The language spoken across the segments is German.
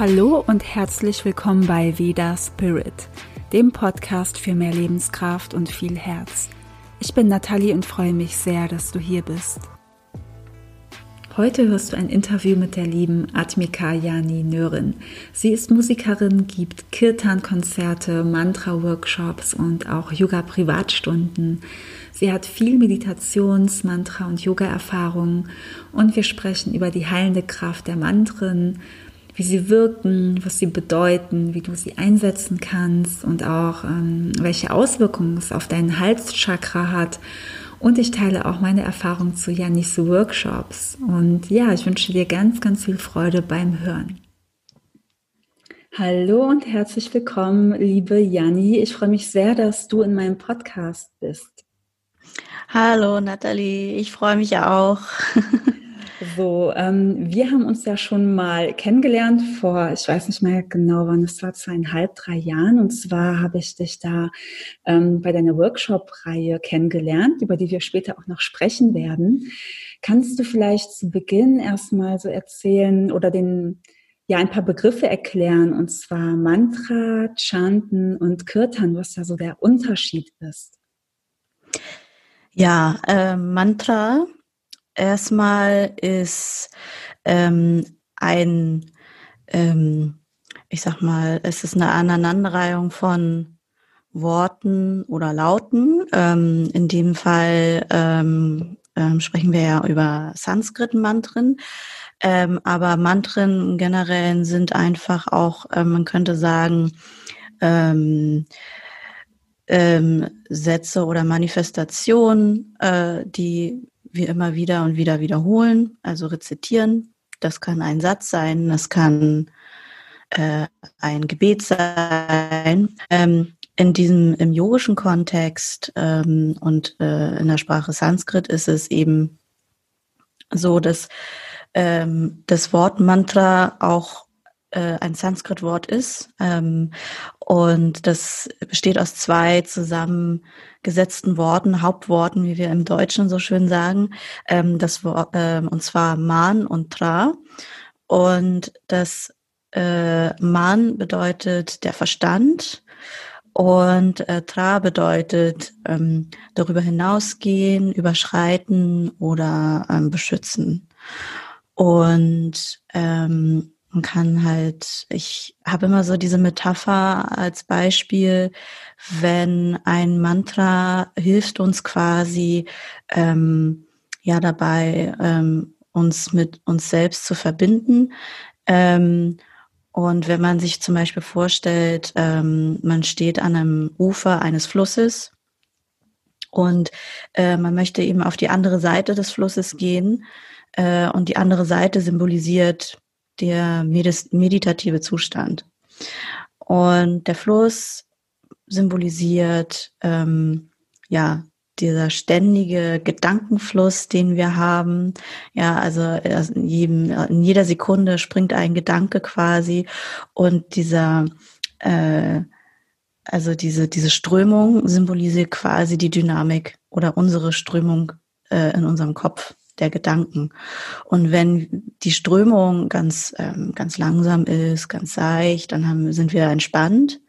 Hallo und herzlich willkommen bei Veda Spirit, dem Podcast für mehr Lebenskraft und viel Herz. Ich bin Nathalie und freue mich sehr, dass du hier bist. Heute hörst du ein Interview mit der lieben Atmika Jani Nörin. Sie ist Musikerin, gibt Kirtan-Konzerte, Mantra-Workshops und auch Yoga-Privatstunden. Sie hat viel Meditations-, Mantra- und Yoga-Erfahrung und wir sprechen über die heilende Kraft der Mantren, wie sie wirken, was sie bedeuten, wie du sie einsetzen kannst und auch ähm, welche Auswirkungen es auf deinen Halschakra hat. Und ich teile auch meine Erfahrung zu Janis Workshops. Und ja, ich wünsche dir ganz, ganz viel Freude beim Hören. Hallo und herzlich willkommen, liebe Janni. Ich freue mich sehr, dass du in meinem Podcast bist. Hallo Nathalie, ich freue mich auch. So, ähm, wir haben uns ja schon mal kennengelernt vor, ich weiß nicht mehr genau wann, es war zweieinhalb, drei Jahren. Und zwar habe ich dich da ähm, bei deiner Workshop-Reihe kennengelernt, über die wir später auch noch sprechen werden. Kannst du vielleicht zu Beginn erstmal so erzählen oder den, ja, ein paar Begriffe erklären, und zwar Mantra, Chanten und Kirtan, was da so der Unterschied ist? Ja, äh, Mantra erstmal ist ähm, ein, ähm, ich sag mal, es ist eine Aneinanderreihung von Worten oder Lauten. Ähm, in dem Fall ähm, ähm, sprechen wir ja über Sanskrit-Mantren. Ähm, aber Mantren generell sind einfach auch, äh, man könnte sagen, ähm, ähm, Sätze oder Manifestationen, äh, die wir immer wieder und wieder wiederholen, also rezitieren. Das kann ein Satz sein, das kann äh, ein Gebet sein. Ähm, in diesem im yogischen Kontext ähm, und äh, in der Sprache Sanskrit ist es eben so, dass ähm, das Wort Mantra auch äh, ein Sanskrit-Wort ist. Ähm, und das besteht aus zwei zusammengesetzten Worten, Hauptworten, wie wir im Deutschen so schön sagen. Ähm, das Wort, ähm, und zwar Man und Tra. Und das äh, Man bedeutet der Verstand. Und äh, Tra bedeutet ähm, darüber hinausgehen, überschreiten oder ähm, beschützen. Und ähm, man kann halt, ich habe immer so diese Metapher als Beispiel, wenn ein Mantra hilft uns quasi ähm, ja dabei, ähm, uns mit uns selbst zu verbinden. Ähm, und wenn man sich zum Beispiel vorstellt, ähm, man steht an einem Ufer eines Flusses und äh, man möchte eben auf die andere Seite des Flusses gehen äh, und die andere Seite symbolisiert der meditative Zustand. Und der Fluss symbolisiert ähm, ja dieser ständige Gedankenfluss, den wir haben. Ja, also in, jedem, in jeder Sekunde springt ein Gedanke quasi und dieser äh, also diese, diese Strömung symbolisiert quasi die Dynamik oder unsere Strömung äh, in unserem Kopf der Gedanken. Und wenn die Strömung ganz, ähm, ganz langsam ist, ganz seicht, dann haben, sind wir entspannt.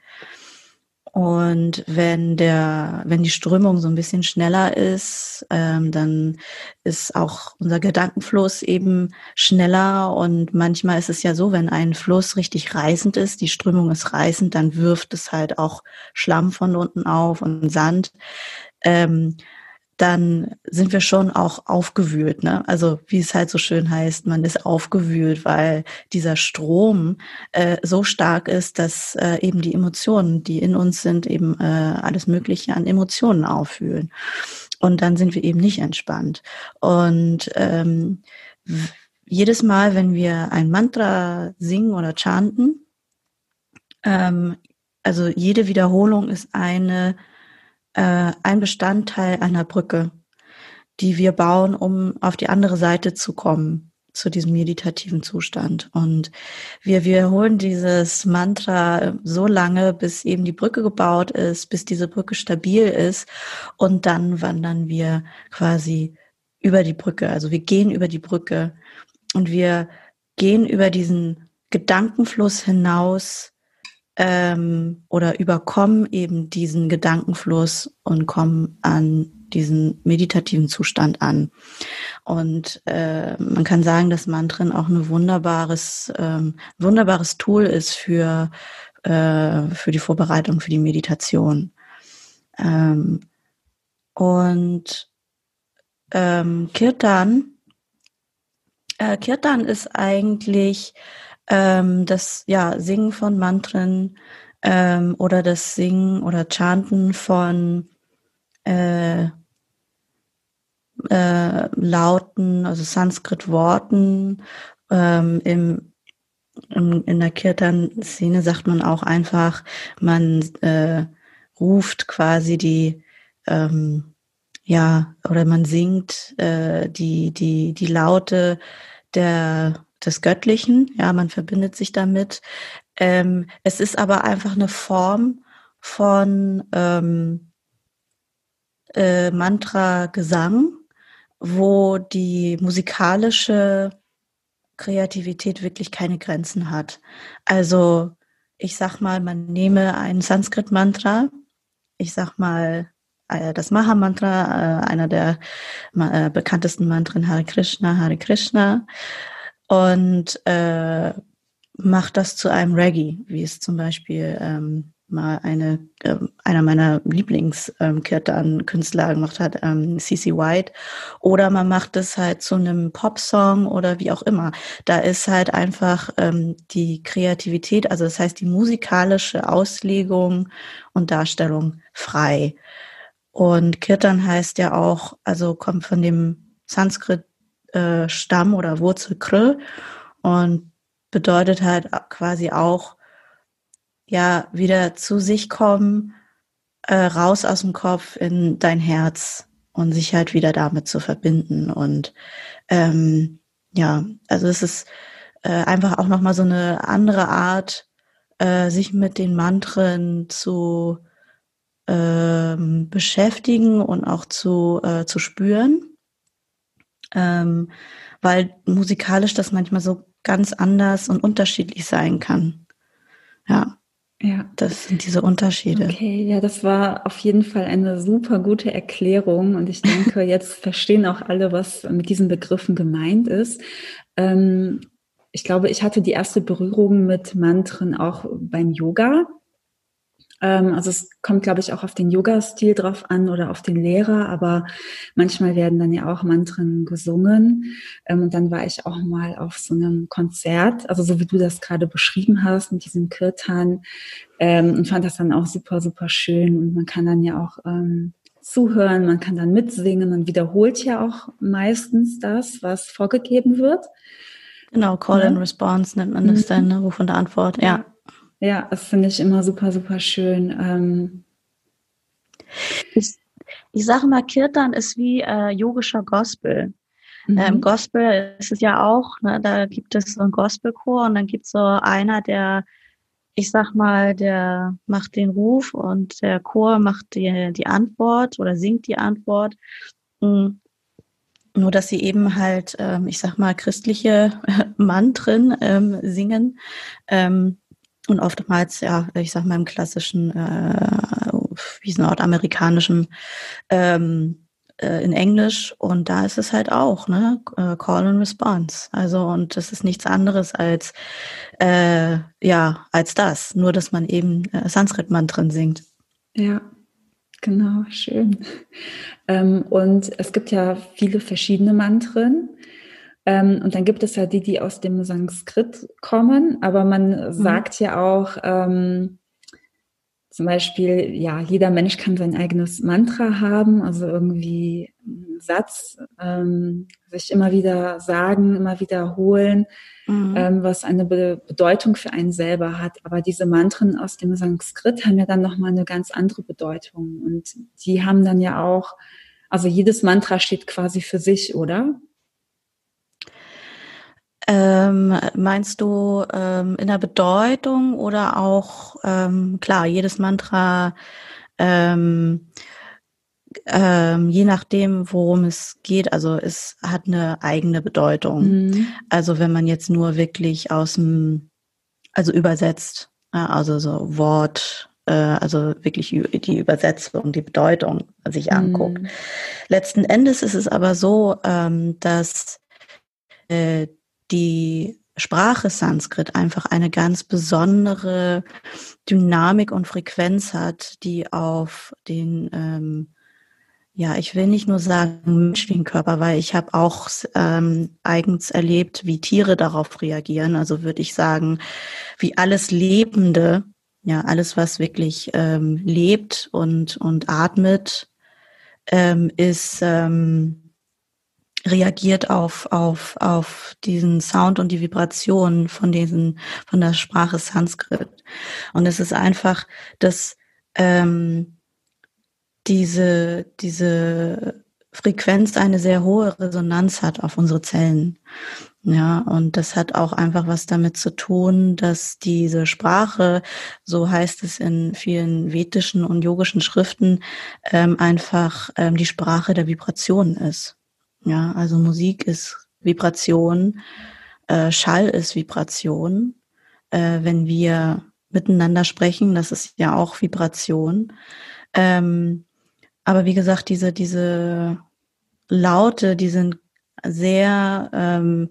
Und wenn der, wenn die Strömung so ein bisschen schneller ist, ähm, dann ist auch unser Gedankenfluss eben schneller. Und manchmal ist es ja so, wenn ein Fluss richtig reißend ist, die Strömung ist reißend, dann wirft es halt auch Schlamm von unten auf und Sand. Ähm, dann sind wir schon auch aufgewühlt. Ne? Also wie es halt so schön heißt, man ist aufgewühlt, weil dieser Strom äh, so stark ist, dass äh, eben die Emotionen, die in uns sind, eben äh, alles Mögliche an Emotionen auffühlen. Und dann sind wir eben nicht entspannt. Und ähm, jedes Mal, wenn wir ein Mantra singen oder chanten, ähm, also jede Wiederholung ist eine äh, ein Bestandteil einer Brücke, die wir bauen, um auf die andere Seite zu kommen, zu diesem meditativen Zustand. Und wir wiederholen dieses Mantra so lange, bis eben die Brücke gebaut ist, bis diese Brücke stabil ist. Und dann wandern wir quasi über die Brücke. Also wir gehen über die Brücke und wir gehen über diesen Gedankenfluss hinaus ähm, oder überkommen eben diesen Gedankenfluss und kommen an diesen meditativen Zustand an. Und äh, man kann sagen, dass Mantren auch ein wunderbares, ähm, wunderbares Tool ist für, äh, für die Vorbereitung für die Meditation. Ähm, und ähm, Kirtan, äh, Kirtan ist eigentlich ähm, das ja, Singen von Mantren ähm, oder das Singen oder Chanten von äh, äh, Lauten, also Sanskrit-Worten. Ähm, im, in der Kirtan-Szene sagt man auch einfach, man äh, ruft quasi die, ähm, ja, oder man singt äh, die, die, die Laute der, des Göttlichen, ja, man verbindet sich damit. Ähm, es ist aber einfach eine Form von ähm, äh, Mantra-Gesang, wo die musikalische Kreativität wirklich keine Grenzen hat. Also ich sag mal, man nehme ein Sanskrit-Mantra, ich sag mal äh, das Maha-Mantra, äh, einer der äh, bekanntesten Mantren Hare Krishna, Hare Krishna und äh, macht das zu einem Reggae, wie es zum Beispiel ähm, mal eine, äh, einer meiner Lieblings-Kirtan-Künstler ähm, gemacht hat, ähm, CC White. Oder man macht es halt zu einem Popsong oder wie auch immer. Da ist halt einfach ähm, die Kreativität, also das heißt die musikalische Auslegung und Darstellung frei. Und Kirtan heißt ja auch, also kommt von dem Sanskrit-Stamm äh, oder Wurzel Kr und bedeutet halt quasi auch ja wieder zu sich kommen, äh, raus aus dem Kopf in dein Herz und sich halt wieder damit zu verbinden. Und ähm, ja, also es ist äh, einfach auch nochmal so eine andere Art, äh, sich mit den Mantren zu ähm, beschäftigen und auch zu, äh, zu spüren. Ähm, weil musikalisch das manchmal so ganz anders und unterschiedlich sein kann. Ja. Ja. Das sind diese Unterschiede. Okay, ja, das war auf jeden Fall eine super gute Erklärung und ich denke, jetzt verstehen auch alle, was mit diesen Begriffen gemeint ist. Ähm, ich glaube, ich hatte die erste Berührung mit Mantren auch beim Yoga. Ähm, also es kommt, glaube ich, auch auf den Yoga-Stil drauf an oder auf den Lehrer, aber manchmal werden dann ja auch Mantren gesungen. Ähm, und dann war ich auch mal auf so einem Konzert, also so wie du das gerade beschrieben hast, mit diesem Kirtan ähm, und fand das dann auch super, super schön. Und man kann dann ja auch zuhören, man kann dann mitsingen, man wiederholt ja auch meistens das, was vorgegeben wird. Genau, Call ja. and Response nennt man das mhm. dann, ne? Ruf und Antwort, ja. Ja, das finde ich immer super, super schön. Ähm ich, ich sage mal, Kirtan ist wie äh, yogischer Gospel. Mhm. Ähm, Gospel ist es ja auch, ne, da gibt es so einen Gospelchor und dann gibt es so einer, der, ich sag mal, der macht den Ruf und der Chor macht die, die Antwort oder singt die Antwort. Mhm. Nur, dass sie eben halt, ähm, ich sag mal, christliche Mantren ähm, singen. Ähm, und oftmals, ja, ich sag mal im klassischen, äh, wie nordamerikanischen, ähm, äh, in Englisch. Und da ist es halt auch, ne, äh, Call and Response. Also, und das ist nichts anderes als, äh, ja, als das. Nur, dass man eben äh, Sanskrit-Mantren singt. Ja, genau, schön. Ähm, und es gibt ja viele verschiedene Mantren. Ähm, und dann gibt es ja die, die aus dem Sanskrit kommen, aber man mhm. sagt ja auch, ähm, zum Beispiel, ja, jeder Mensch kann sein eigenes Mantra haben, also irgendwie einen Satz, ähm, sich immer wieder sagen, immer wiederholen, mhm. ähm, was eine Be Bedeutung für einen selber hat. Aber diese Mantren aus dem Sanskrit haben ja dann nochmal eine ganz andere Bedeutung. Und die haben dann ja auch, also jedes Mantra steht quasi für sich, oder? Ähm, meinst du ähm, in der Bedeutung oder auch, ähm, klar, jedes Mantra, ähm, ähm, je nachdem, worum es geht, also es hat eine eigene Bedeutung. Mhm. Also wenn man jetzt nur wirklich aus dem also übersetzt, also so Wort, äh, also wirklich die Übersetzung, die Bedeutung sich anguckt. Mm. Letzten Endes ist es aber so, ähm, dass äh, die Sprache Sanskrit einfach eine ganz besondere Dynamik und Frequenz hat, die auf den ähm, ja, ich will nicht nur sagen menschlichen Körper, weil ich habe auch ähm, eigens erlebt, wie Tiere darauf reagieren. Also würde ich sagen, wie alles Lebende, ja, alles, was wirklich ähm, lebt und, und atmet, ähm, ist ähm, reagiert auf, auf, auf diesen Sound und die Vibration von diesen, von der Sprache Sanskrit. Und es ist einfach das, ähm, diese, diese Frequenz eine sehr hohe Resonanz hat auf unsere Zellen. Ja, und das hat auch einfach was damit zu tun, dass diese Sprache, so heißt es in vielen vedischen und yogischen Schriften, ähm, einfach ähm, die Sprache der Vibration ist. Ja, also Musik ist Vibration, äh, Schall ist Vibration. Äh, wenn wir miteinander sprechen, das ist ja auch Vibration. Ähm, aber wie gesagt, diese, diese Laute, die sind sehr, ähm,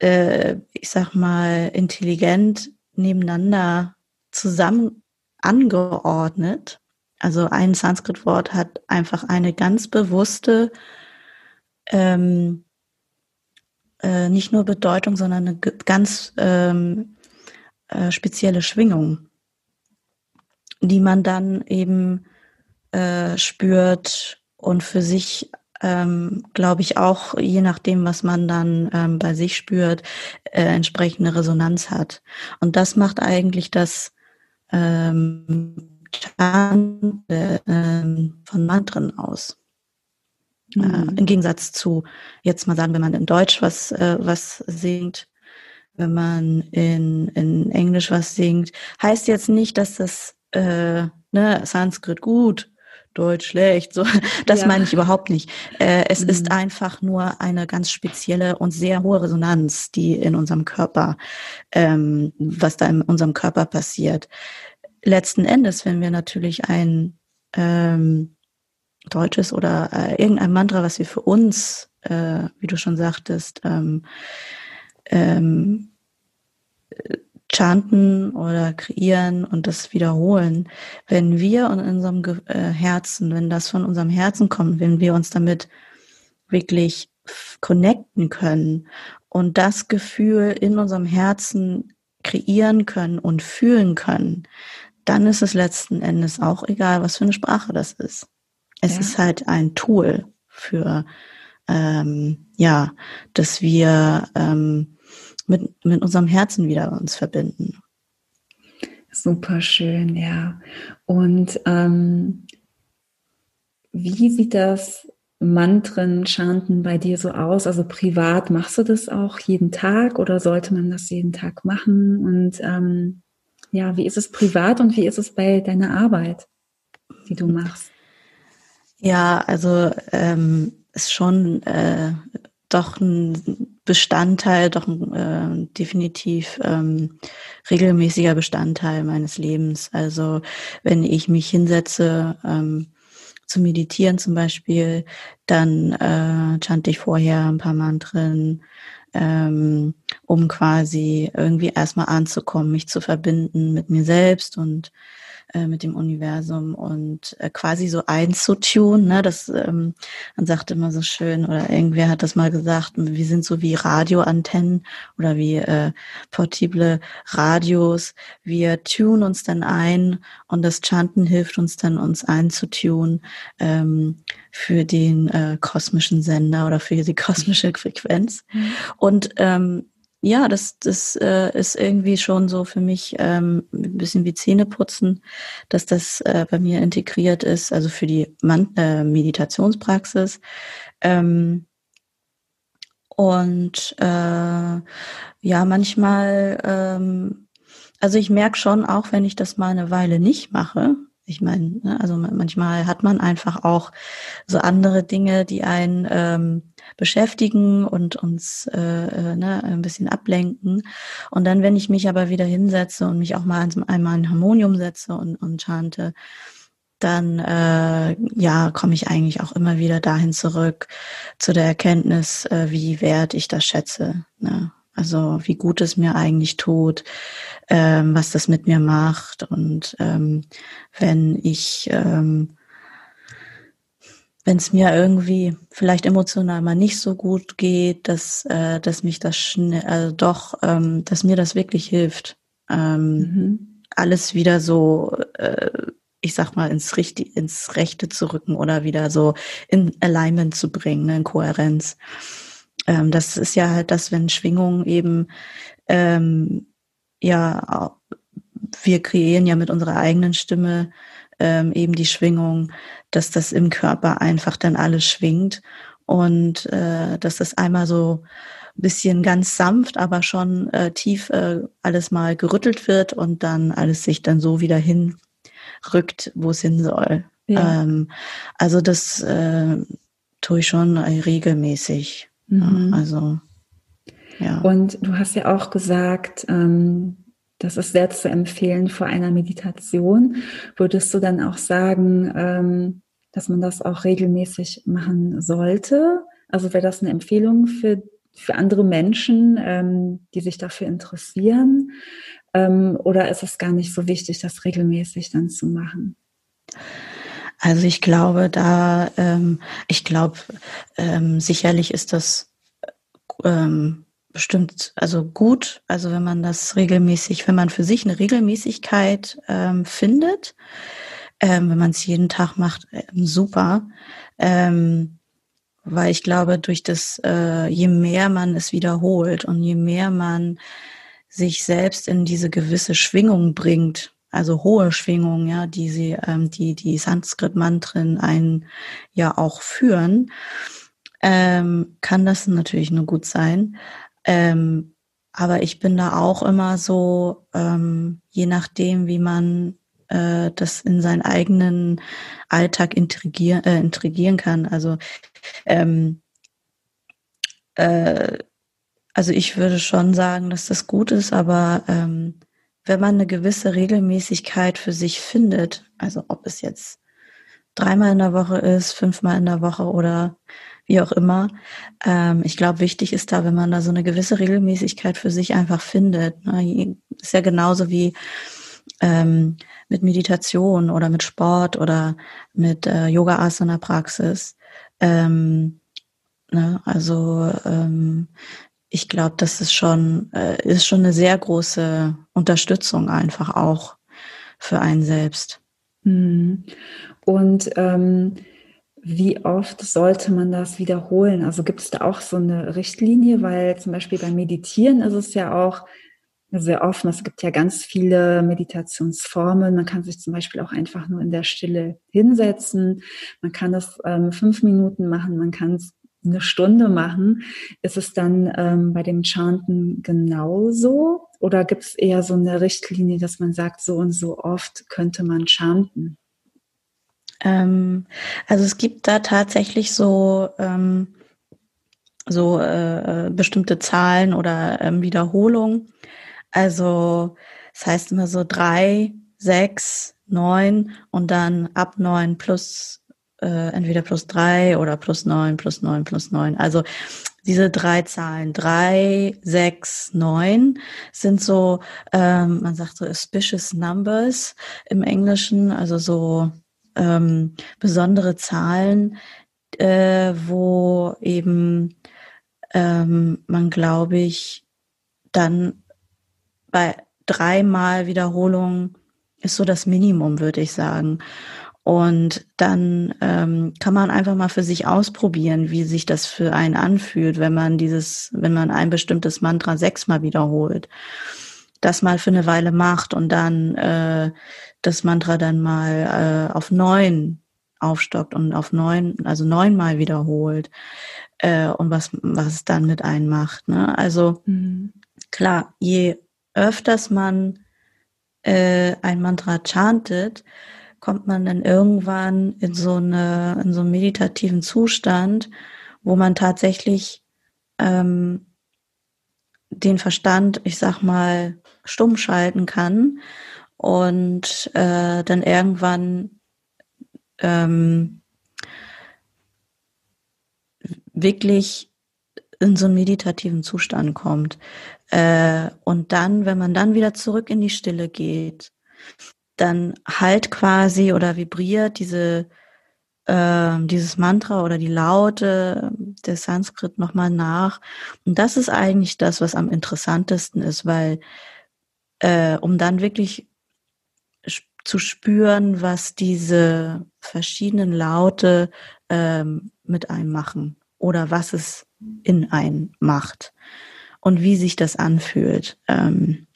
äh, ich sag mal, intelligent nebeneinander zusammen angeordnet. Also ein Sanskrit-Wort hat einfach eine ganz bewusste, ähm, äh, nicht nur Bedeutung, sondern eine ganz ähm, äh, spezielle Schwingung, die man dann eben äh, spürt und für sich, ähm, glaube ich, auch je nachdem, was man dann ähm, bei sich spürt, äh, entsprechende Resonanz hat. Und das macht eigentlich das ähm, äh, von Mantren aus. Mhm. Äh, Im Gegensatz zu, jetzt mal sagen, wenn man in Deutsch was, äh, was singt, wenn man in, in Englisch was singt, heißt jetzt nicht, dass das äh, ne, Sanskrit gut Deutsch schlecht. So, das ja. meine ich überhaupt nicht. Äh, es mhm. ist einfach nur eine ganz spezielle und sehr hohe Resonanz, die in unserem Körper, ähm, was da in unserem Körper passiert. Letzten Endes, wenn wir natürlich ein ähm, deutsches oder äh, irgendein Mantra, was wir für uns, äh, wie du schon sagtest, ähm, ähm, chanten oder kreieren und das wiederholen, wenn wir in unserem äh, Herzen, wenn das von unserem Herzen kommt, wenn wir uns damit wirklich connecten können und das Gefühl in unserem Herzen kreieren können und fühlen können, dann ist es letzten Endes auch egal, was für eine Sprache das ist. Es ja. ist halt ein Tool für, ähm, ja, dass wir ähm, mit, mit unserem Herzen wieder uns verbinden. Super schön, ja. Und ähm, wie sieht das Mantren, Chanten bei dir so aus? Also privat machst du das auch jeden Tag oder sollte man das jeden Tag machen? Und ähm, ja, wie ist es privat und wie ist es bei deiner Arbeit, die du machst? Ja, also ähm, ist schon äh, doch ein Bestandteil, doch ein äh, definitiv ähm, regelmäßiger Bestandteil meines Lebens. Also wenn ich mich hinsetze ähm, zu meditieren zum Beispiel, dann äh, chante ich vorher ein paar Mantren, ähm, um quasi irgendwie erstmal anzukommen, mich zu verbinden mit mir selbst und äh, mit dem Universum und äh, quasi so einzutun. Ne? Das, ähm, man sagt immer so schön, oder irgendwer hat das mal gesagt, wir sind so wie Radioantennen oder wie äh, portable Radios. Wir tun uns dann ein und das Chanten hilft uns dann, uns einzutun ähm, für den äh, kosmischen Sender oder für die kosmische Frequenz. Mhm. Und ähm, ja, das, das äh, ist irgendwie schon so für mich ähm, ein bisschen wie Zähneputzen, dass das äh, bei mir integriert ist, also für die Man äh, Meditationspraxis. Ähm, und äh, ja, manchmal, ähm, also ich merke schon, auch wenn ich das mal eine Weile nicht mache, Ich meine, ne, also manchmal hat man einfach auch so andere Dinge, die einen ähm, beschäftigen und uns äh, äh, ne, ein bisschen ablenken. Und dann, wenn ich mich aber wieder hinsetze und mich auch mal einmal ein Harmonium setze und, und chante, dann äh, ja komme ich eigentlich auch immer wieder dahin zurück zu der Erkenntnis, äh, wie wert ich das schätze. Ne? Also wie gut es mir eigentlich tut, ähm, was das mit mir macht. Und ähm, wenn ich, ähm, wenn es mir irgendwie vielleicht emotional mal nicht so gut geht, dass, äh, dass mich das schnell, also doch, ähm, dass mir das wirklich hilft, ähm, mhm. alles wieder so, äh, ich sag mal, ins, Richt ins Rechte zu rücken oder wieder so in Alignment zu bringen, ne, in Kohärenz ähm, das ist ja halt das, wenn Schwingung eben, ähm, ja, wir kreieren ja mit unserer eigenen Stimme ähm, eben die Schwingung, dass das im Körper einfach dann alles schwingt und äh, dass das einmal so ein bisschen ganz sanft, aber schon äh, tief äh, alles mal gerüttelt wird und dann alles sich dann so wieder hinrückt, wo es hin soll. Ja. Ähm, also das äh, tue ich schon regelmäßig. Mhm. Also, ja. Und du hast ja auch gesagt, ähm, das ist sehr zu empfehlen vor einer Meditation. Würdest du dann auch sagen, ähm, dass man das auch regelmäßig machen sollte? Also wäre das eine Empfehlung für, für andere Menschen, ähm, die sich dafür interessieren? Ähm, oder ist es gar nicht so wichtig, das regelmäßig dann zu machen? Also ich glaube, da, ich glaube, sicherlich ist das bestimmt, also gut, also wenn man das regelmäßig, wenn man für sich eine Regelmäßigkeit ähm, findet, ähm, wenn man es jeden Tag macht, ähm, super. Ähm, weil ich glaube, durch das, äh, je mehr man es wiederholt und je mehr man sich selbst in diese gewisse Schwingung bringt, also hohe Schwingungen, ja, die sie, ähm, die die Sanskrit-Mantren einen ja auch führen, ähm, kann das natürlich nur gut sein. Ähm, aber ich bin da auch immer so, ähm, je nachdem, wie man äh, das in seinen eigenen Alltag integrieren, äh, integrieren kann. Also ähm, äh, also ich würde schon sagen, dass das gut ist, aber ähm, wenn man eine gewisse Regelmäßigkeit für sich findet, also ob es jetzt dreimal in der Woche ist, fünfmal in der Woche oder wie auch immer, ähm, ich glaube, wichtig ist da, wenn man da so eine gewisse Regelmäßigkeit für sich einfach findet. Ne? Ist ja genauso wie ähm, mit Meditation oder mit Sport oder mit äh, Yoga-Asana-Praxis. Ähm, ne? Also ähm, ich glaube, das ist schon, äh, ist schon eine sehr große Unterstützung einfach auch für einen selbst. Mhm. Und ähm, wie oft sollte man das wiederholen? Also gibt es da auch so eine Richtlinie? Weil zum Beispiel beim Meditieren ist es ja auch sehr offen. Es gibt ja ganz viele Meditationsformen. Man kann sich zum Beispiel auch einfach nur in der Stille hinsetzen. Man kann das ähm, fünf Minuten machen. Man kann es eine Stunde machen, ist es dann ähm, bei dem Chanten genauso? Oder gibt es eher so eine Richtlinie, dass man sagt, so und so oft könnte man chanten? Ähm, also es gibt da tatsächlich so, ähm, so äh, äh bestimmte Zahlen oder ähm, Wiederholungen. Also das heißt immer so drei, sechs, neun und dann ab neun plus äh, entweder plus drei oder plus neun, plus neun, plus neun. Also diese drei Zahlen, drei, sechs, neun, sind so, ähm, man sagt so auspicious numbers im Englischen, also so ähm, besondere Zahlen, äh, wo eben ähm, man, glaube ich, dann bei dreimal Wiederholung ist so das Minimum, würde ich sagen. Und dann ähm, kann man einfach mal für sich ausprobieren, wie sich das für einen anfühlt, wenn man dieses, wenn man ein bestimmtes Mantra sechsmal wiederholt. Das mal für eine Weile macht und dann äh, das Mantra dann mal äh, auf neun aufstockt und auf neun, also neunmal wiederholt äh, und was, was es dann mit einem macht. Ne? Also mhm. klar, je öfters man äh, ein Mantra chantet, kommt man dann irgendwann in so eine, in so einen meditativen Zustand, wo man tatsächlich ähm, den Verstand, ich sag mal, stumm schalten kann und äh, dann irgendwann ähm, wirklich in so einen meditativen Zustand kommt. Äh, und dann, wenn man dann wieder zurück in die Stille geht, dann halt quasi oder vibriert diese äh, dieses Mantra oder die Laute des Sanskrit nochmal nach. Und das ist eigentlich das, was am interessantesten ist, weil äh, um dann wirklich zu spüren, was diese verschiedenen Laute ähm, mit einem machen oder was es in einen macht und wie sich das anfühlt. Ähm,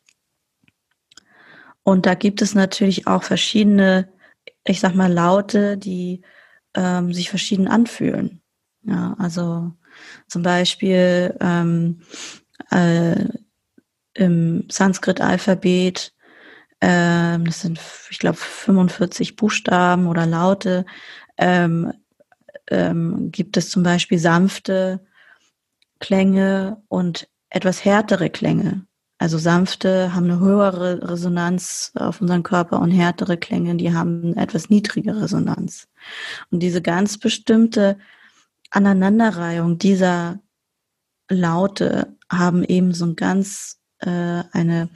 und da gibt es natürlich auch verschiedene, ich sag mal, Laute, die ähm, sich verschieden anfühlen. Ja, also zum Beispiel ähm, äh, im Sanskrit-Alphabet, äh, das sind, ich glaube, 45 Buchstaben oder Laute, ähm, ähm, gibt es zum Beispiel sanfte Klänge und etwas härtere Klänge. Also sanfte haben eine höhere Resonanz auf unseren Körper und härtere Klänge, die haben eine etwas niedrige Resonanz. Und diese ganz bestimmte Aneinanderreihung dieser Laute haben eben so ein ganz äh, eine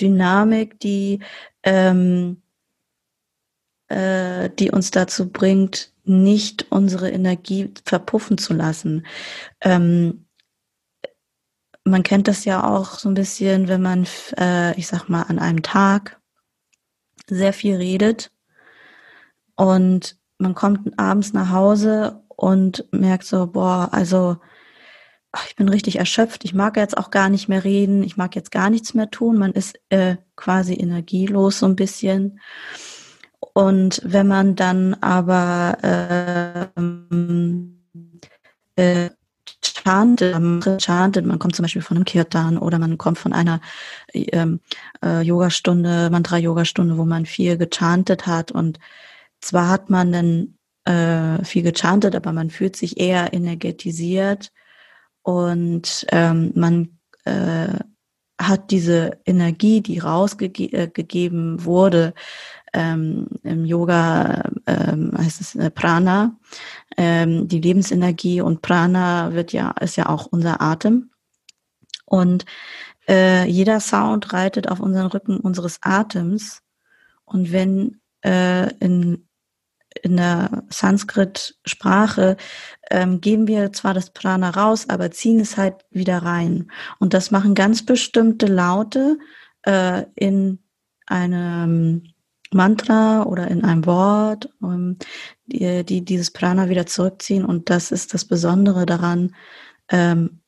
Dynamik, die ähm, äh, die uns dazu bringt, nicht unsere Energie verpuffen zu lassen. Ähm, man kennt das ja auch so ein bisschen, wenn man, äh, ich sag mal, an einem Tag sehr viel redet und man kommt abends nach Hause und merkt so, boah, also ach, ich bin richtig erschöpft, ich mag jetzt auch gar nicht mehr reden, ich mag jetzt gar nichts mehr tun, man ist äh, quasi energielos so ein bisschen. Und wenn man dann aber äh, äh, chantet, chantet, man kommt zum Beispiel von einem Kirtan oder man kommt von einer ähm, äh, Yogastunde, Mantra-Yogastunde, wo man viel gechantet hat. Und zwar hat man dann äh, viel gechantet, aber man fühlt sich eher energetisiert und ähm, man äh, hat diese Energie, die rausgegeben äh, wurde, ähm, im Yoga ähm, heißt es äh, Prana, ähm, die Lebensenergie und Prana wird ja, ist ja auch unser Atem. Und äh, jeder Sound reitet auf unseren Rücken unseres Atems. Und wenn äh, in, in der Sanskrit-Sprache ähm, geben wir zwar das Prana raus, aber ziehen es halt wieder rein. Und das machen ganz bestimmte Laute äh, in einem Mantra oder in einem Wort, um, die, die dieses Prana wieder zurückziehen. Und das ist das Besondere daran, ähm,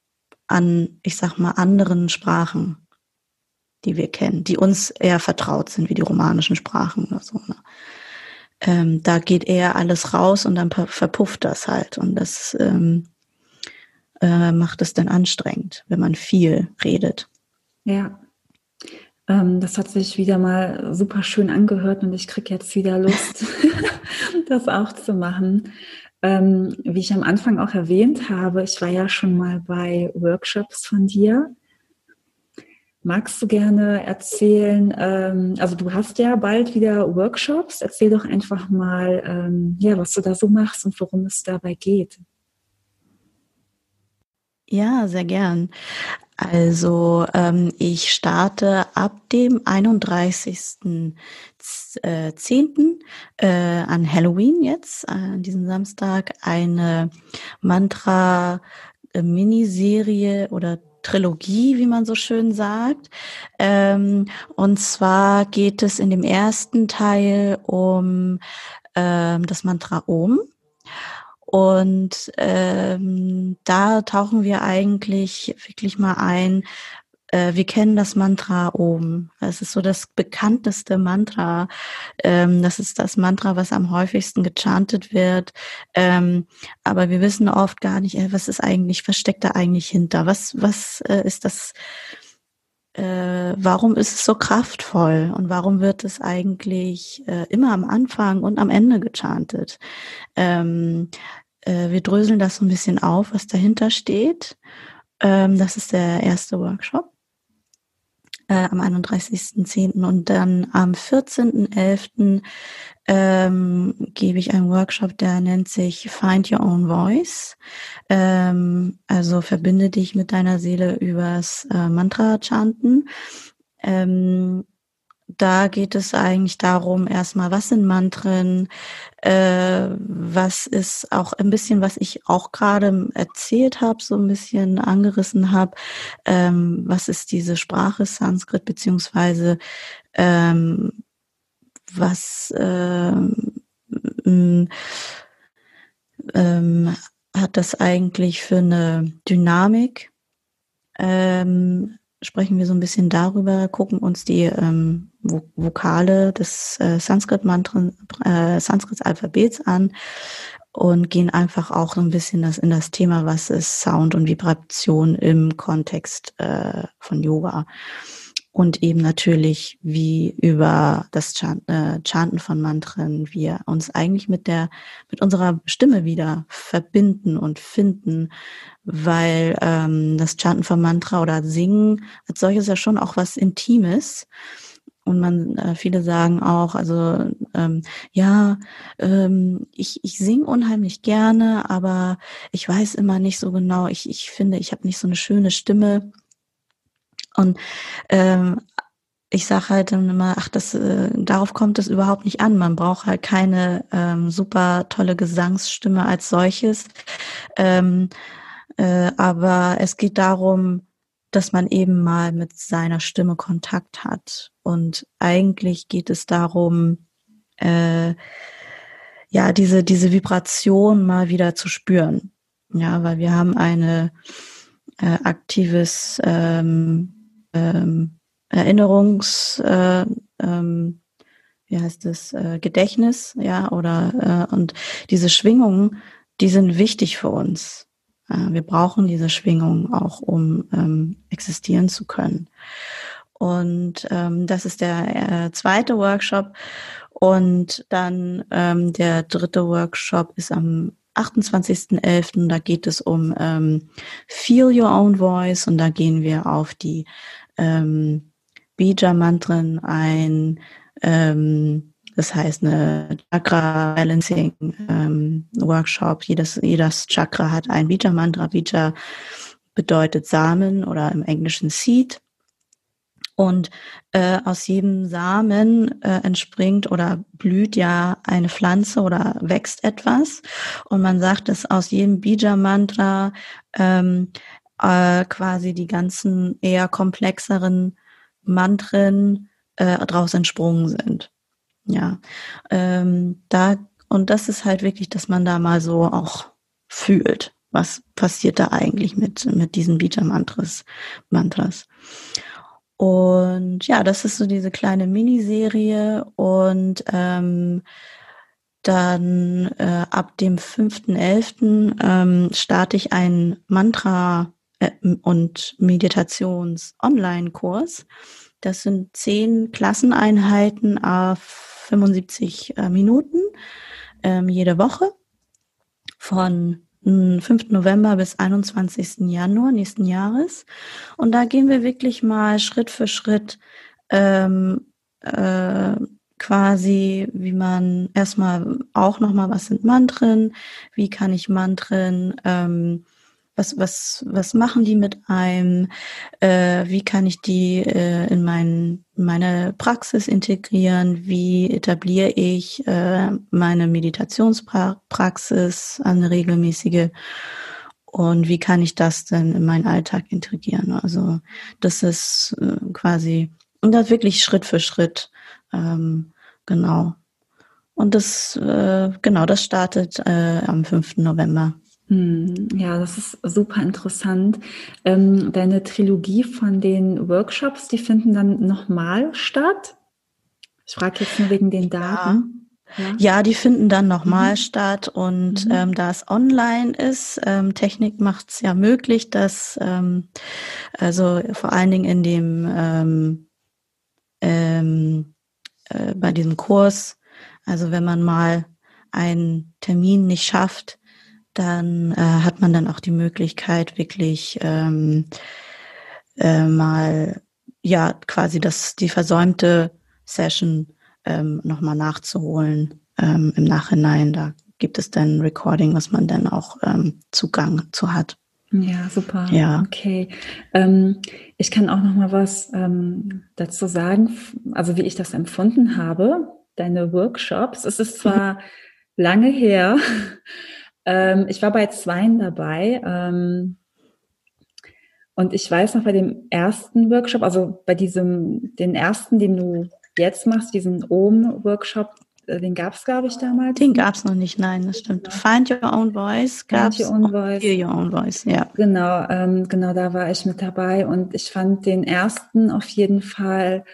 an, ich sag mal, anderen Sprachen, die wir kennen, die uns eher vertraut sind, wie die romanischen Sprachen oder so. Ne? Ähm, da geht eher alles raus und dann verpufft das halt. Und das ähm, äh, macht es dann anstrengend, wenn man viel redet. Ja, ähm, das hat sich wieder mal super schön angehört und ich kriege jetzt wieder Lust, das auch zu machen. Ähm, wie ich am Anfang auch erwähnt habe, ich war ja schon mal bei Workshops von dir. Magst du gerne erzählen, ähm, also du hast ja bald wieder Workshops, erzähl doch einfach mal, ähm, ja, was du da so machst und worum es dabei geht. Ja, sehr gern. Also ähm, ich starte ab dem 31.10. Äh, äh, an Halloween jetzt, äh, an diesem Samstag, eine Mantra-Miniserie oder Trilogie, wie man so schön sagt. Ähm, und zwar geht es in dem ersten Teil um ähm, das Mantra Om. Und ähm, da tauchen wir eigentlich wirklich mal ein. Äh, wir kennen das Mantra oben. Es ist so das bekannteste Mantra. Ähm, das ist das Mantra, was am häufigsten gechantet wird. Ähm, aber wir wissen oft gar nicht, äh, was ist eigentlich, was steckt da eigentlich hinter? Was, was äh, ist das? äh, warum ist es so kraftvoll und warum wird es eigentlich äh, immer am Anfang und am Ende gechantet? Ähm, äh, wir dröseln das so ein bisschen auf, was dahinter steht. Ähm, das ist der erste Workshop äh, am 31.10. und dann am 14.11. Ähm, gebe ich einen Workshop, der nennt sich Find Your Own Voice. Ähm, also verbinde dich mit deiner Seele übers äh, Mantra-Chanten. Ähm, da geht es eigentlich darum, erstmal, was sind Mantren, äh, was ist auch ein bisschen, was ich auch gerade erzählt habe, so ein bisschen angerissen habe, ähm, was ist diese Sprache Sanskrit, beziehungsweise ähm, was ähm, ähm, hat das eigentlich für eine Dynamik? Ähm, sprechen wir so ein bisschen darüber, gucken uns die ähm, Vokale des äh, äh, Sanskrit-Alphabets an und gehen einfach auch so ein bisschen das, in das Thema, was ist Sound und Vibration im Kontext äh, von Yoga und eben natürlich wie über das äh, Chanten von Mantren wir uns eigentlich mit der mit unserer Stimme wieder verbinden und finden, weil ähm, das Chanten von Mantra oder Singen als solches ja schon auch was Intimes und man äh, viele sagen auch, also ähm, ja, ähm, ich ich singe unheimlich gerne, aber ich weiß immer nicht so genau. Ich ich finde, ich habe nicht so eine schöne Stimme und ähm, ich sage halt immer, ach, das, äh, darauf kommt es überhaupt nicht an. Man braucht halt keine ähm, super tolle Gesangsstimme als solches. Ähm, äh, aber es geht darum, dass man eben mal mit seiner Stimme Kontakt hat. Und eigentlich geht es darum, äh, ja, diese, diese Vibration mal wieder zu spüren. Ja, weil wir haben eine äh, aktives ähm, ähm, Erinnerungs, äh, ähm, wie heißt das, äh, Gedächtnis, ja, oder äh, und diese Schwingungen, die sind wichtig für uns. Äh, wir brauchen diese Schwingungen auch, um ähm, existieren zu können. Und ähm, das ist der äh, zweite Workshop. Und dann ähm, der dritte Workshop ist am 28.11. Da geht es um ähm, Feel Your Own Voice und da gehen wir auf die ähm, Bija-Mantren ein, ähm, das heißt eine Chakra Balancing ähm, Workshop. Jedes, jedes Chakra hat ein Bija-Mantra. Bija bedeutet Samen oder im Englischen Seed. Und äh, aus jedem Samen äh, entspringt oder blüht ja eine Pflanze oder wächst etwas. Und man sagt, dass aus jedem Bija-Mantra ähm, äh, quasi die ganzen eher komplexeren Mantren äh, draus entsprungen sind. Ja, ähm, da und das ist halt wirklich, dass man da mal so auch fühlt, was passiert da eigentlich mit mit diesen Beta-Mantras. Mantras. Und ja, das ist so diese kleine Miniserie und ähm, dann äh, ab dem 5.11. Ähm, starte ich ein Mantra und Meditations-Online-Kurs. Das sind zehn Klasseneinheiten auf 75 äh, Minuten ähm, jede Woche von 5. November bis 21. Januar nächsten Jahres. Und da gehen wir wirklich mal Schritt für Schritt ähm, äh, quasi, wie man erstmal auch nochmal, was sind Mantren, wie kann ich Mantren ähm, was, was, was machen die mit einem? Äh, wie kann ich die äh, in mein, meine Praxis integrieren? Wie etabliere ich äh, meine Meditationspraxis, eine regelmäßige? Und wie kann ich das denn in meinen Alltag integrieren? Also das ist äh, quasi, und das wirklich Schritt für Schritt, ähm, genau. Und das, äh, genau, das startet äh, am 5. November. Hm, ja, das ist super interessant. Ähm, deine Trilogie von den Workshops, die finden dann nochmal statt? Ich frage jetzt nur wegen den Daten. Ja, ja die finden dann nochmal mhm. statt und mhm. ähm, da es online ist, ähm, Technik macht es ja möglich, dass ähm, also vor allen Dingen in dem ähm, ähm, äh, bei diesem Kurs, also wenn man mal einen Termin nicht schafft, dann äh, hat man dann auch die Möglichkeit, wirklich ähm, äh, mal ja quasi das die versäumte Session ähm, nochmal nachzuholen ähm, im Nachhinein. Da gibt es dann Recording, was man dann auch ähm, Zugang zu hat. Ja, super. Ja. Okay. Ähm, ich kann auch noch mal was ähm, dazu sagen, also wie ich das empfunden habe, deine Workshops. Es ist zwar lange her, ähm, ich war bei zweien dabei. Ähm, und ich weiß noch bei dem ersten Workshop, also bei diesem, den ersten, den du jetzt machst, diesen OM-Workshop, äh, den gab es, glaube ich, damals. Den gab es noch nicht, nein, das stimmt. Genau. Find Your Own Voice gab es. Your Own Voice. Your Own Voice, ja. Genau, ähm, genau, da war ich mit dabei und ich fand den ersten auf jeden Fall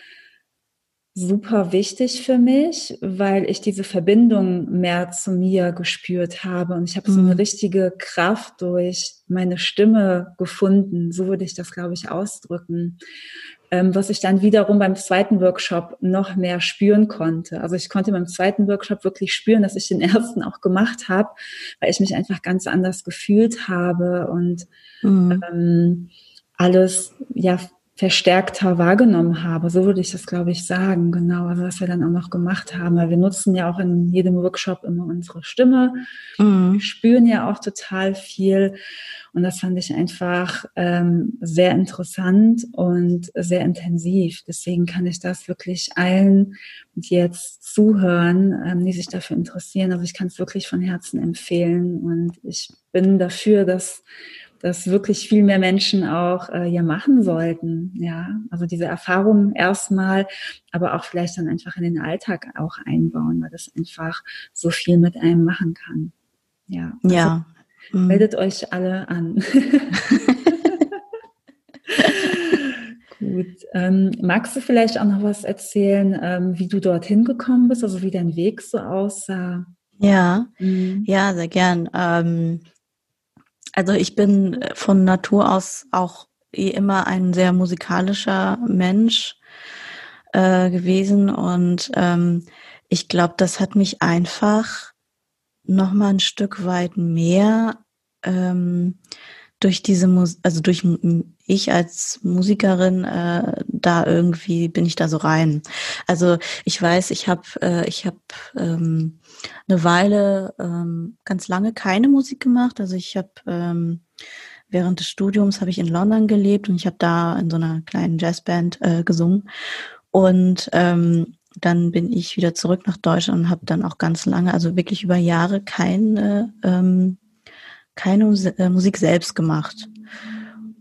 super wichtig für mich, weil ich diese Verbindung mehr zu mir gespürt habe und ich habe mhm. so eine mhm. richtige Kraft durch meine Stimme gefunden. So würde ich das, glaube ich, ausdrücken. Ähm, was ich dann wiederum beim zweiten Workshop noch mehr spüren konnte. Also ich konnte beim zweiten Workshop wirklich spüren, dass ich den ersten auch gemacht habe, weil ich mich einfach ganz anders gefühlt habe und mhm. ähm, alles ja verstärkter wahrgenommen habe. So würde ich das, glaube ich, sagen. Genau, also was wir dann auch noch gemacht haben. Weil wir nutzen ja auch in jedem Workshop immer unsere Stimme. Mhm. Wir spüren ja auch total viel. Und das fand ich einfach ähm, sehr interessant und sehr intensiv. Deswegen kann ich das wirklich allen, die jetzt zuhören, ähm, die sich dafür interessieren, also ich kann es wirklich von Herzen empfehlen. Und ich bin dafür, dass das wirklich viel mehr Menschen auch äh, ja machen sollten. Ja, also diese Erfahrung erstmal, aber auch vielleicht dann einfach in den Alltag auch einbauen, weil das einfach so viel mit einem machen kann. Ja. Also ja. Meldet mhm. euch alle an. Gut. Ähm, magst du vielleicht auch noch was erzählen, ähm, wie du dorthin gekommen bist, also wie dein Weg so aussah? Ja, mhm. ja, sehr gern. Ähm, also ich bin von Natur aus auch eh immer ein sehr musikalischer Mensch äh, gewesen. Und ähm, ich glaube, das hat mich einfach noch mal ein Stück weit mehr ähm, durch diese Mus also durch ich als Musikerin äh, da irgendwie bin ich da so rein. Also ich weiß, ich habe äh, ich habe ähm, eine Weile ähm, ganz lange keine Musik gemacht. Also ich habe ähm, während des Studiums habe ich in London gelebt und ich habe da in so einer kleinen Jazzband äh, gesungen und ähm, dann bin ich wieder zurück nach Deutschland und habe dann auch ganz lange, also wirklich über Jahre keine ähm, keine äh, Musik selbst gemacht.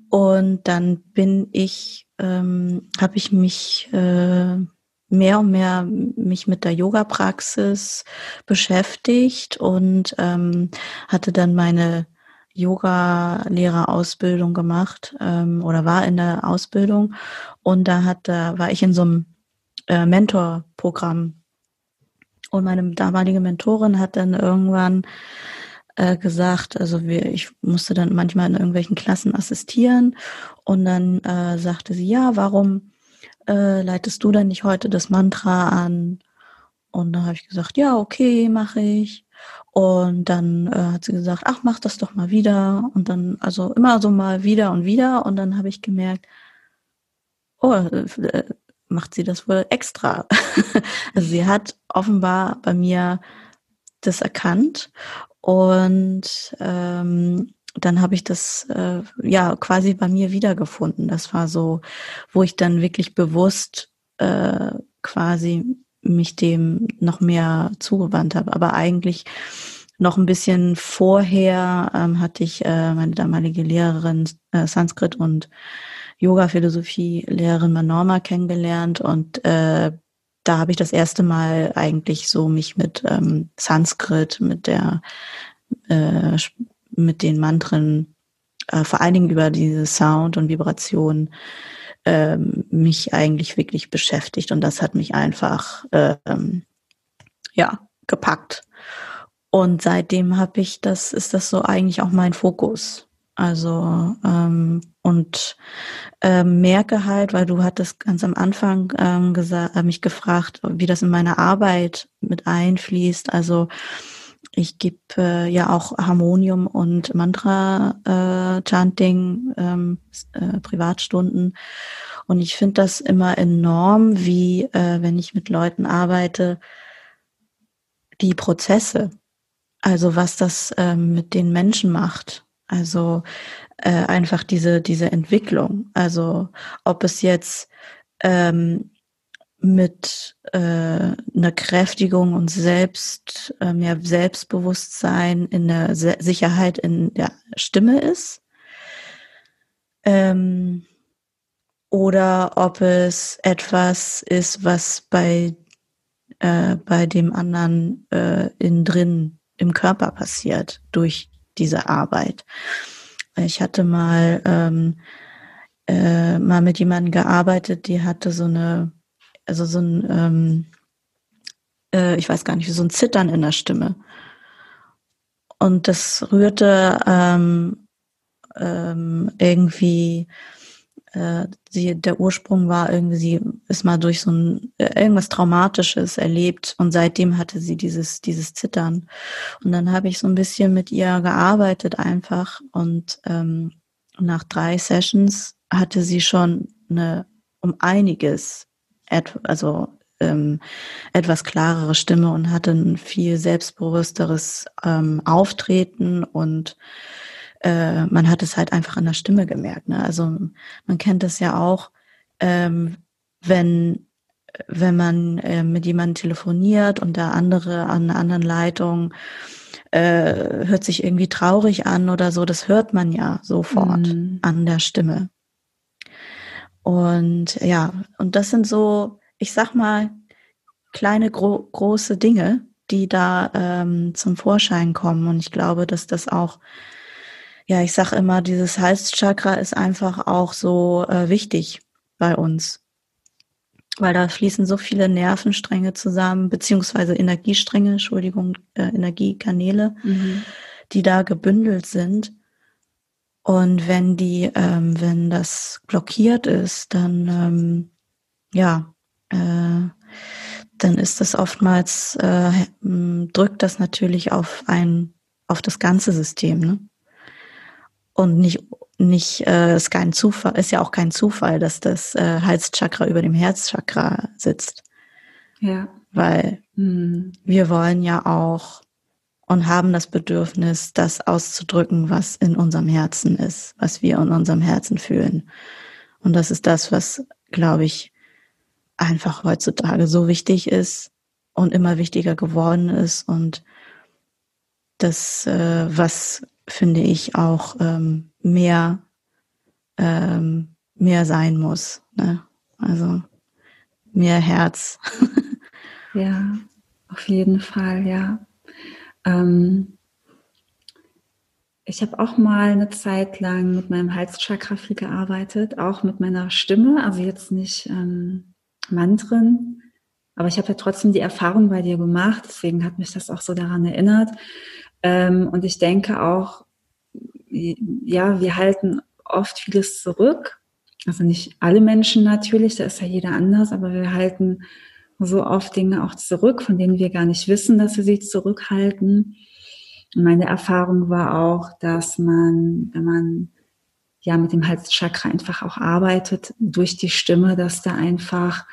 Und dann bin ich, ähm, habe ich mich äh, mehr und mehr mich mit der Yoga-Praxis beschäftigt und ähm, hatte dann meine Yoga-Lehrerausbildung gemacht ähm, oder war in der Ausbildung. Und da hat da war ich in so einem äh, Mentorprogramm. Und meine damalige Mentorin hat dann irgendwann äh, gesagt, also wir, ich musste dann manchmal in irgendwelchen Klassen assistieren und dann äh, sagte sie, ja, warum äh, leitest du denn nicht heute das Mantra an? Und dann habe ich gesagt, ja, okay, mache ich. Und dann äh, hat sie gesagt, ach, mach das doch mal wieder. Und dann, also immer so mal wieder und wieder. Und dann habe ich gemerkt, oh, äh, macht sie das wohl extra. also sie hat offenbar bei mir das erkannt und ähm, dann habe ich das äh, ja quasi bei mir wiedergefunden. Das war so, wo ich dann wirklich bewusst äh, quasi mich dem noch mehr zugewandt habe. Aber eigentlich noch ein bisschen vorher ähm, hatte ich äh, meine damalige Lehrerin äh, Sanskrit und Yoga-Philosophie-Lehrerin Manorma kennengelernt und äh, da habe ich das erste Mal eigentlich so mich mit ähm, Sanskrit, mit der äh, mit den Mantren, äh, vor allen Dingen über diese Sound und Vibration, äh, mich eigentlich wirklich beschäftigt. Und das hat mich einfach, äh, ja, gepackt. Und seitdem habe ich das, ist das so eigentlich auch mein Fokus. Also ähm, und ähm, merke halt, weil du hattest ganz am Anfang ähm, gesagt, äh, mich gefragt, wie das in meine Arbeit mit einfließt. Also ich gebe äh, ja auch Harmonium und Mantra-Chanting, äh, ähm, äh, Privatstunden. Und ich finde das immer enorm, wie, äh, wenn ich mit Leuten arbeite, die Prozesse, also was das ähm, mit den Menschen macht. Also äh, einfach diese, diese Entwicklung. Also ob es jetzt ähm, mit äh, einer Kräftigung und Selbst, äh, mehr Selbstbewusstsein in der Se Sicherheit in der Stimme ist. Ähm, oder ob es etwas ist, was bei, äh, bei dem anderen äh, innen drin im Körper passiert durch diese Arbeit. Ich hatte mal ähm, äh, mal mit jemandem gearbeitet, die hatte so eine also so ein, ähm, äh, ich weiß gar nicht, so ein Zittern in der Stimme. Und das rührte ähm, ähm, irgendwie, sie, der Ursprung war irgendwie, sie ist mal durch so ein äh, irgendwas Traumatisches erlebt und seitdem hatte sie dieses, dieses Zittern. Und dann habe ich so ein bisschen mit ihr gearbeitet einfach und ähm, nach drei Sessions hatte sie schon eine um einiges also ähm, etwas klarere Stimme und hatte ein viel selbstbewussteres ähm, Auftreten und äh, man hat es halt einfach an der Stimme gemerkt. Ne? Also man kennt es ja auch, ähm, wenn wenn man äh, mit jemandem telefoniert und der andere an einer anderen Leitung äh, hört sich irgendwie traurig an oder so, das hört man ja sofort mhm. an der Stimme. Und ja, und das sind so, ich sag mal, kleine, gro große Dinge, die da ähm, zum Vorschein kommen. Und ich glaube, dass das auch, ja, ich sag immer, dieses Halschakra ist einfach auch so äh, wichtig bei uns. Weil da fließen so viele Nervenstränge zusammen, beziehungsweise Energiestränge, Entschuldigung, äh, Energiekanäle, mhm. die da gebündelt sind. Und wenn die, ähm, wenn das blockiert ist, dann ähm, ja, äh, dann ist das oftmals äh, drückt das natürlich auf ein auf das ganze System, ne? Und nicht nicht äh, ist kein Zufall, ist ja auch kein Zufall, dass das äh, Halschakra über dem Herzchakra sitzt. Ja. Weil mhm. wir wollen ja auch und haben das Bedürfnis, das auszudrücken, was in unserem Herzen ist, was wir in unserem Herzen fühlen. Und das ist das, was, glaube ich, einfach heutzutage so wichtig ist und immer wichtiger geworden ist und das, äh, was finde ich auch ähm, mehr ähm, mehr sein muss. Ne? Also mehr Herz. ja, auf jeden Fall, ja. Ähm, ich habe auch mal eine Zeit lang mit meinem Halschakra viel gearbeitet, auch mit meiner Stimme, also jetzt nicht ähm, Mantren, aber ich habe ja trotzdem die Erfahrung bei dir gemacht, deswegen hat mich das auch so daran erinnert. Ähm, und ich denke auch, ja, wir halten oft vieles zurück. Also nicht alle Menschen natürlich, da ist ja jeder anders, aber wir halten so oft Dinge auch zurück, von denen wir gar nicht wissen, dass wir sie zurückhalten. Und meine Erfahrung war auch, dass man, wenn man ja mit dem Halschakra einfach auch arbeitet, durch die Stimme, dass da einfach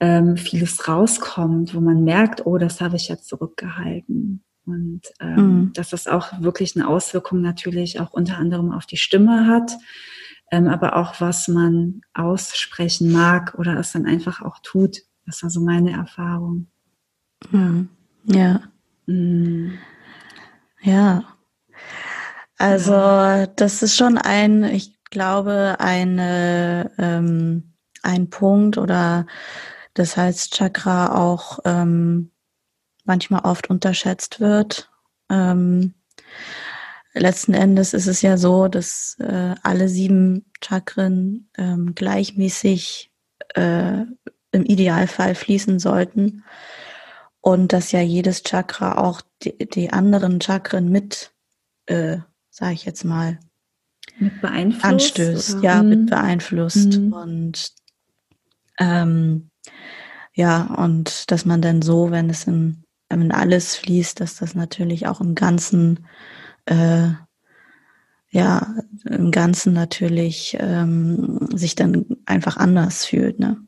ähm, vieles rauskommt, wo man merkt, oh, das habe ich ja zurückgehalten. Und ähm, mhm. dass das auch wirklich eine Auswirkung natürlich auch unter anderem auf die Stimme hat, ähm, aber auch was man aussprechen mag oder es dann einfach auch tut, das war so meine Erfahrung. Hm. Ja. Mhm. Ja. Also das ist schon ein, ich glaube, eine, ähm, ein Punkt oder das heißt Chakra auch ähm, manchmal oft unterschätzt wird. Ähm, letzten Endes ist es ja so, dass äh, alle sieben Chakren ähm, gleichmäßig äh, im Idealfall fließen sollten. und dass ja jedes Chakra auch die, die anderen Chakren mit, äh, sage ich jetzt mal, mit beeinflusst, anstößt, oder? ja, mhm. mit beeinflusst mhm. und ähm, ja, und dass man dann so, wenn es in, wenn alles fließt, dass das natürlich auch im Ganzen, äh, ja, im Ganzen natürlich ähm, sich dann einfach anders fühlt, ne?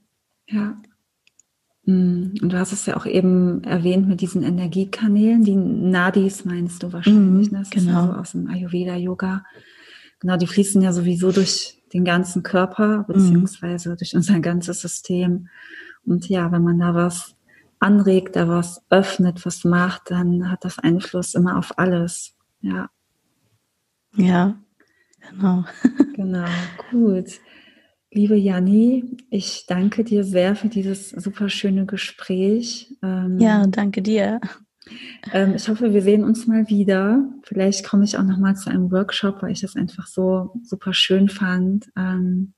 Ja. Mm, und du hast es ja auch eben erwähnt mit diesen Energiekanälen, die Nadis meinst du wahrscheinlich, mhm, ne? Das genau. ist ja aus dem Ayurveda-Yoga. Genau, die fließen ja sowieso durch den ganzen Körper, mhm. beziehungsweise mhm. durch unser ganzes System. Und ja, wenn man da was anregt, da was öffnet, was macht, dann hat das Einfluss immer auf alles. Ja. Ja, genau. genau, gut. Liebe Janni, ich danke dir sehr für dieses super schöne Gespräch. Ähm, ja, danke dir. Ähm, ich hoffe, wir sehen uns mal wieder. Vielleicht komme ich auch noch mal zu einem Workshop, weil ich das einfach so super schön fand. Ähm,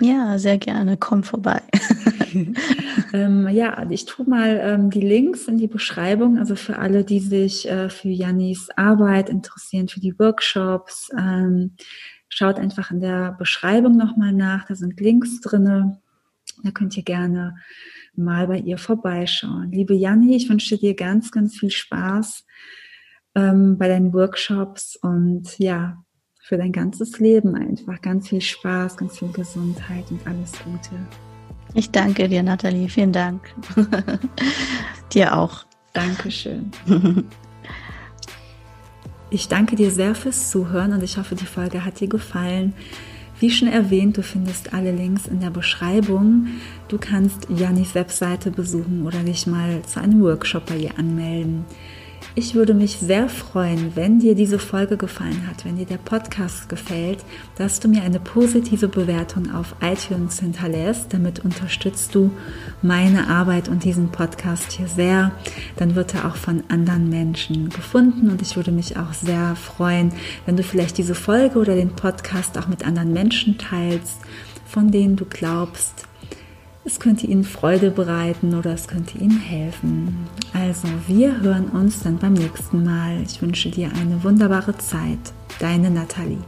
ja, sehr gerne. Komm vorbei. ähm, ja, ich tue mal ähm, die Links in die Beschreibung. Also für alle, die sich äh, für Jannis Arbeit interessieren, für die Workshops. Ähm, schaut einfach in der Beschreibung nochmal nach. Da sind Links drinne. Da könnt ihr gerne mal bei ihr vorbeischauen. Liebe Janni, ich wünsche dir ganz, ganz viel Spaß ähm, bei deinen Workshops und ja, für dein ganzes Leben einfach. Ganz viel Spaß, ganz viel Gesundheit und alles Gute. Ich danke dir, Nathalie. Vielen Dank. dir auch. Dankeschön. Ich danke dir sehr fürs Zuhören und ich hoffe, die Folge hat dir gefallen. Wie schon erwähnt, du findest alle Links in der Beschreibung. Du kannst Jannis Webseite besuchen oder dich mal zu einem Workshop bei ihr anmelden. Ich würde mich sehr freuen, wenn dir diese Folge gefallen hat, wenn dir der Podcast gefällt, dass du mir eine positive Bewertung auf iTunes hinterlässt. Damit unterstützt du meine Arbeit und diesen Podcast hier sehr. Dann wird er auch von anderen Menschen gefunden und ich würde mich auch sehr freuen, wenn du vielleicht diese Folge oder den Podcast auch mit anderen Menschen teilst, von denen du glaubst, es könnte Ihnen Freude bereiten oder es könnte Ihnen helfen. Also, wir hören uns dann beim nächsten Mal. Ich wünsche dir eine wunderbare Zeit. Deine Nathalie.